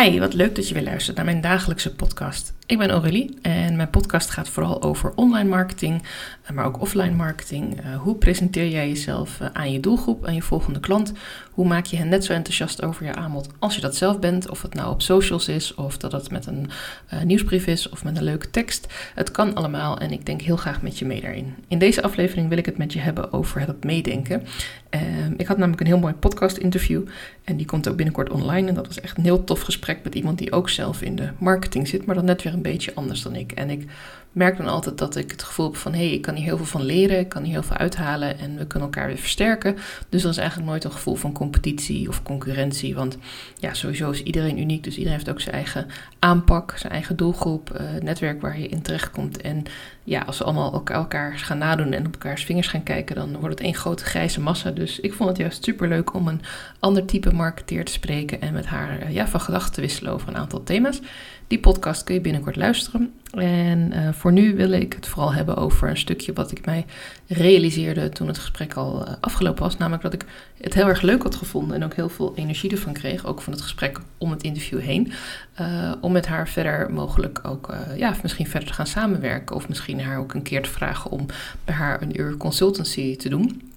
Hi, wat leuk dat je weer luistert naar mijn dagelijkse podcast. Ik ben Aurélie en mijn podcast gaat vooral over online marketing, eh, maar ook offline marketing. Eh, hoe presenteer jij jezelf eh, aan je doelgroep, aan je volgende klant? Hoe maak je hen net zo enthousiast over je aanbod als je dat zelf bent? Of het nou op socials is, of dat het met een nieuwsbrief is, of met een leuke tekst. Het kan allemaal en ik denk heel graag met je mee daarin. In deze aflevering wil ik het met je hebben over het meedenken. Ehm, ik had namelijk een heel mooi podcast interview en die komt ook binnenkort online. En dat was echt een heel tof gesprek met iemand die ook zelf in de marketing zit, maar dan net weer een beetje anders dan ik. En ik merk dan altijd dat ik het gevoel heb van hé, hey, ik kan hier heel veel van leren, ik kan hier heel veel uithalen en we kunnen elkaar weer versterken. Dus er is eigenlijk nooit een gevoel van competitie of concurrentie. Want ja, sowieso is iedereen uniek, dus iedereen heeft ook zijn eigen aanpak, zijn eigen doelgroep, uh, netwerk waar je in terechtkomt. En ja, als we allemaal elkaar gaan nadoen en op elkaars vingers gaan kijken, dan wordt het één grote grijze massa. Dus ik vond het juist super leuk om een ander type marketeer te spreken en met haar eh, ja, van gedachten te wisselen over een aantal thema's. Die podcast kun je binnenkort luisteren. En uh, voor nu wil ik het vooral hebben over een stukje wat ik mij realiseerde toen het gesprek al uh, afgelopen was. Namelijk dat ik het heel erg leuk had gevonden en ook heel veel energie ervan kreeg. Ook van het gesprek om het interview heen. Om met haar verder mogelijk ook, ja, misschien verder te gaan samenwerken. Of misschien haar ook een keer te vragen om bij haar een uur consultancy te doen.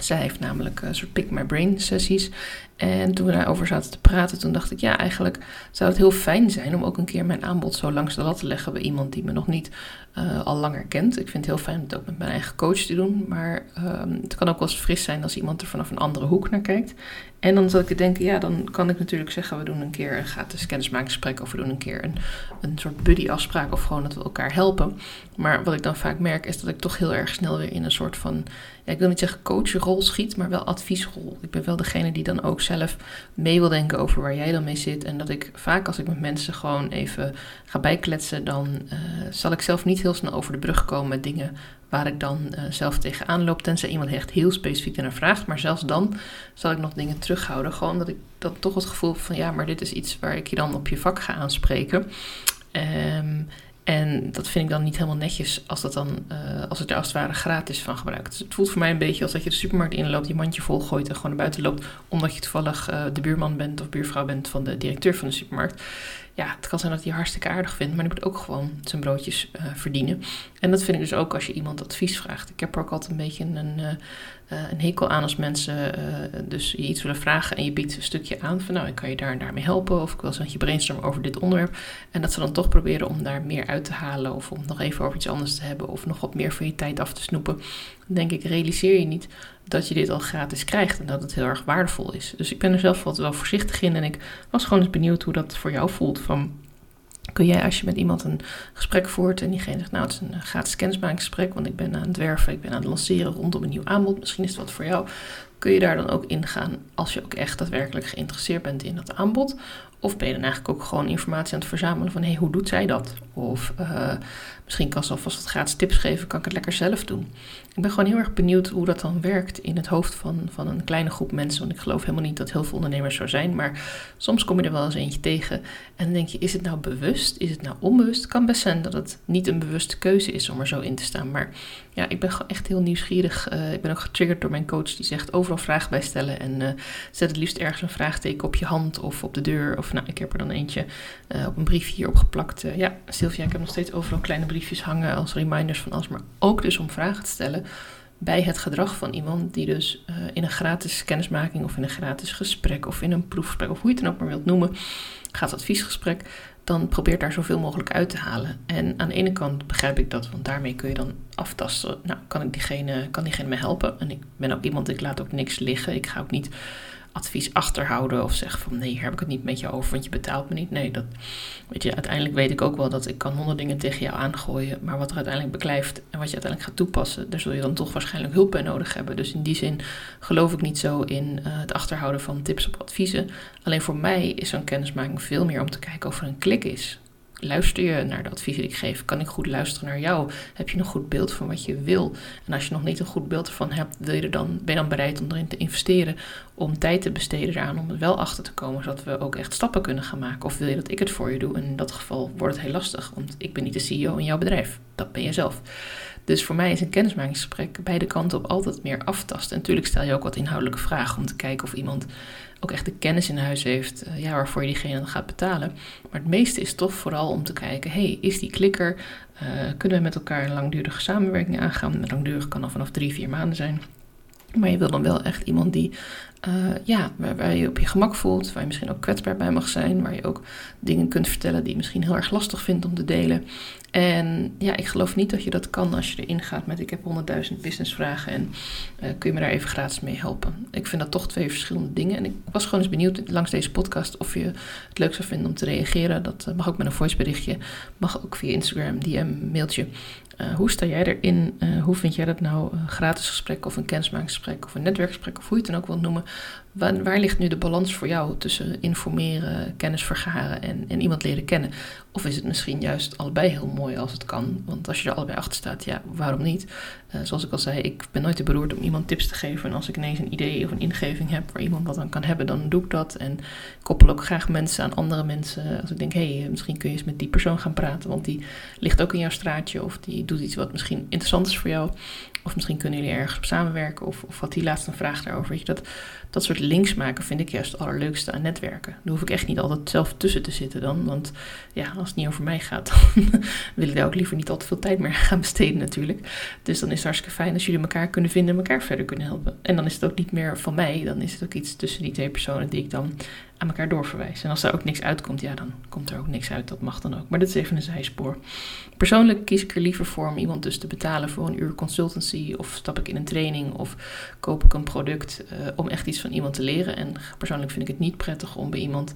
Zij heeft namelijk een soort pick my brain sessies. En toen we daarover zaten te praten, toen dacht ik, ja, eigenlijk zou het heel fijn zijn om ook een keer mijn aanbod zo langs de lat te leggen bij iemand die me nog niet uh, al langer kent. Ik vind het heel fijn om het ook met mijn eigen coach te doen, maar uh, het kan ook wel eens fris zijn als iemand er vanaf een andere hoek naar kijkt. En dan zat ik te denken, ja, dan kan ik natuurlijk zeggen, we doen een keer een gratis kennismakingsgesprek of we doen een keer een, een soort buddy-afspraak of gewoon dat we elkaar helpen. Maar wat ik dan vaak merk is dat ik toch heel erg snel weer in een soort van, ja, ik wil niet zeggen coachrol schiet, maar wel adviesrol. Ik ben wel degene die dan ook zelf mee wil denken over waar jij dan mee zit. En dat ik vaak als ik met mensen gewoon even ga bijkletsen, dan uh, zal ik zelf niet heel snel over de brug komen met dingen waar ik dan uh, zelf tegenaan loop. Tenzij iemand echt heel specifiek naar vraagt. Maar zelfs dan zal ik nog dingen terughouden. Gewoon dat ik dan toch het gevoel van ja, maar dit is iets waar ik je dan op je vak ga aanspreken. Um, en dat vind ik dan niet helemaal netjes als, dat dan, uh, als het er als het ware gratis van gebruikt. Het voelt voor mij een beetje als dat je de supermarkt inloopt, je mandje vol gooit en gewoon naar buiten loopt. Omdat je toevallig uh, de buurman bent of buurvrouw bent van de directeur van de supermarkt. Ja, het kan zijn dat hij hartstikke aardig vindt, maar die moet ook gewoon zijn broodjes uh, verdienen. En dat vind ik dus ook als je iemand advies vraagt. Ik heb er ook altijd een beetje een, uh, een hekel aan als mensen dus je iets willen vragen en je biedt een stukje aan van nou, ik kan je daar en daarmee helpen of ik wil eens je brainstormen over dit onderwerp. En dat ze dan toch proberen om daar meer uit te halen of om nog even over iets anders te hebben of nog wat meer van je tijd af te snoepen. Dan denk ik, realiseer je niet dat je dit al gratis krijgt en dat het heel erg waardevol is. Dus ik ben er zelf wat wel voorzichtig in en ik was gewoon eens benieuwd hoe dat voor jou voelt van kun jij als je met iemand een gesprek voert en diegene zegt, nou het is een gratis kennismakingsgesprek, want ik ben aan het werven, ik ben aan het lanceren rondom een nieuw aanbod, misschien is het wat voor jou, kun je daar dan ook ingaan als je ook echt daadwerkelijk geïnteresseerd bent in dat aanbod? Of ben je dan eigenlijk ook gewoon informatie aan het verzamelen van, hey, hoe doet zij dat? Of uh, misschien kan ze alvast wat gratis tips geven, kan ik het lekker zelf doen? Ik ben gewoon heel erg benieuwd hoe dat dan werkt in het hoofd van, van een kleine groep mensen. Want ik geloof helemaal niet dat heel veel ondernemers zo zijn. Maar soms kom je er wel eens eentje tegen. En dan denk je, is het nou bewust? Is het nou onbewust? Het kan best zijn dat het niet een bewuste keuze is om er zo in te staan. Maar ja, ik ben gewoon echt heel nieuwsgierig. Uh, ik ben ook getriggerd door mijn coach die zegt overal vragen bij stellen. En uh, zet het liefst ergens een vraagteken op je hand of op de deur. Of nou, ik heb er dan eentje uh, op een briefje hier opgeplakt. ja, Sylvia, ik heb nog steeds overal kleine briefjes hangen als reminders van alles. Maar ook dus om vragen te stellen bij het gedrag van iemand die dus uh, in een gratis kennismaking of in een gratis gesprek of in een proefgesprek of hoe je het dan ook maar wilt noemen, gaat adviesgesprek, dan probeert daar zoveel mogelijk uit te halen. En aan de ene kant begrijp ik dat, want daarmee kun je dan aftasten, nou, kan, ik diegene, kan diegene me helpen? En ik ben ook iemand, ik laat ook niks liggen. Ik ga ook niet advies achterhouden of zeggen van nee, heb ik het niet met je over, want je betaalt me niet. Nee, dat weet je, uiteindelijk weet ik ook wel dat ik kan honderd dingen tegen jou aangooien, maar wat er uiteindelijk beklijft en wat je uiteindelijk gaat toepassen, daar zul je dan toch waarschijnlijk hulp bij nodig hebben. Dus in die zin geloof ik niet zo in uh, het achterhouden van tips op adviezen. Alleen voor mij is zo'n kennismaking veel meer om te kijken of er een klik is. Luister je naar de adviezen die ik geef? Kan ik goed luisteren naar jou? Heb je een goed beeld van wat je wil? En als je nog niet een goed beeld ervan hebt, wil je er dan, ben je dan bereid om erin te investeren? Om tijd te besteden eraan om er wel achter te komen, zodat we ook echt stappen kunnen gaan maken? Of wil je dat ik het voor je doe? En in dat geval wordt het heel lastig, want ik ben niet de CEO in jouw bedrijf. Dat ben je zelf. Dus voor mij is een kennismakingsgesprek beide kanten op altijd meer aftasten. En natuurlijk stel je ook wat inhoudelijke vragen om te kijken of iemand ook echt de kennis in huis heeft uh, ja, waarvoor je diegene dan gaat betalen. Maar het meeste is toch vooral om te kijken, hey, is die klikker? Uh, kunnen we met elkaar een langdurige samenwerking aangaan? Langdurig kan al vanaf drie, vier maanden zijn. Maar je wil dan wel echt iemand die, uh, ja, waar, je op je gemak voelt, waar je misschien ook kwetsbaar bij mag zijn, waar je ook dingen kunt vertellen die je misschien heel erg lastig vindt om te delen. En ja, ik geloof niet dat je dat kan als je erin gaat met ik heb 100.000 businessvragen en uh, kun je me daar even gratis mee helpen. Ik vind dat toch twee verschillende dingen. En ik was gewoon eens benieuwd langs deze podcast of je het leuk zou vinden om te reageren. Dat mag ook met een voiceberichtje, mag ook via Instagram, DM, mailtje. Hoe sta jij erin? Hoe vind jij dat nou? Gratis gesprek of een of een netwerkgesprek of hoe je het dan ook wilt noemen. Waar, ligt nu de balans voor jou tussen informeren, kennis vergaren en, en, iemand leren kennen? Of is het misschien juist allebei heel mooi als het kan? Want als je er allebei achter staat, ja, waarom niet? Uh, zoals ik al zei, ik ben nooit te beroerd om iemand tips te geven. En als ik ineens een idee of een ingeving heb waar iemand wat aan kan hebben, dan doe ik dat. En ik koppel ook graag mensen aan andere mensen. Als ik denk, hé, hey, misschien kun je eens met die persoon gaan praten, want die ligt ook in jouw straatje. Of die doet iets wat misschien interessant is voor jou. Of misschien kunnen jullie ergens op samenwerken. Of, of had die laatste een vraag daarover. Weet je, dat, dat soort links maken vind ik juist het allerleukste aan netwerken. Daar hoef ik echt niet altijd zelf tussen te zitten dan. Want ja, als het niet over mij gaat, dan wil ik daar ook liever niet al te veel tijd meer gaan besteden natuurlijk. Dus dan is het hartstikke fijn als jullie elkaar kunnen vinden en elkaar verder kunnen helpen. En dan is het ook niet meer van mij. Dan is het ook iets tussen die twee personen die ik dan aan elkaar doorverwijs. En als daar ook niks uitkomt, ja, dan komt er ook niks uit. Dat mag dan ook. Maar dat is even een zijspoor. Persoonlijk kies ik er liever voor om iemand dus te betalen voor een uur consultancy. Of stap ik in een training of koop ik een product uh, om echt iets van iemand te leren. En persoonlijk vind ik het niet prettig om bij iemand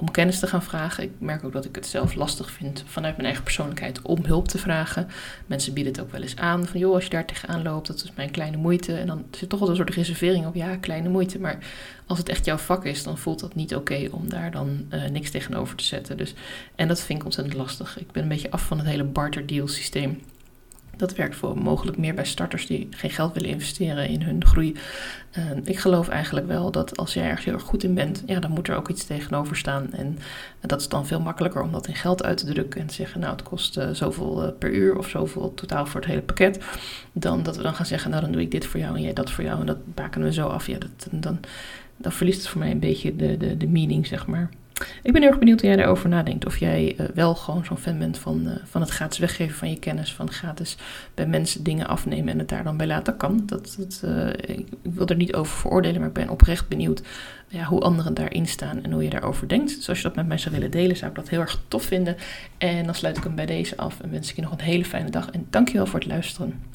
om kennis te gaan vragen. Ik merk ook dat ik het zelf lastig vind vanuit mijn eigen persoonlijkheid om hulp te vragen. Mensen bieden het ook wel eens aan van joh, als je daar tegenaan loopt, dat is mijn kleine moeite. En dan zit toch wel een soort reservering op ja, kleine moeite. Maar als het echt jouw vak is, dan voelt dat niet oké om daar dan uh, niks tegenover te zetten. Dus, en dat vind ik ontzettend lastig. Ik ben een beetje af van het hele barter deal systeem. Dat werkt voor mogelijk meer bij starters die geen geld willen investeren in hun groei. Uh, ik geloof eigenlijk wel dat als jij ergens heel erg goed in bent, ja, dan moet er ook iets tegenover staan. En dat is dan veel makkelijker om dat in geld uit te drukken en te zeggen, nou, het kost uh, zoveel uh, per uur of zoveel totaal voor het hele pakket. Dan dat we dan gaan zeggen, nou, dan doe ik dit voor jou en jij dat voor jou. En dat bakenen we zo af. Ja, dat, dan, dan verliest het voor mij een beetje de, de, de meaning, zeg maar. Ik ben heel erg benieuwd hoe jij daarover nadenkt. Of jij uh, wel gewoon zo'n fan bent van, uh, van het gratis weggeven van je kennis. Van gratis bij mensen dingen afnemen en het daar dan bij laten kan. Dat, dat, uh, ik wil er niet over veroordelen, maar ik ben oprecht benieuwd ja, hoe anderen daarin staan en hoe je daarover denkt. Dus als je dat met mij zou willen delen, zou ik dat heel erg tof vinden. En dan sluit ik hem bij deze af en wens ik je nog een hele fijne dag. En dankjewel voor het luisteren.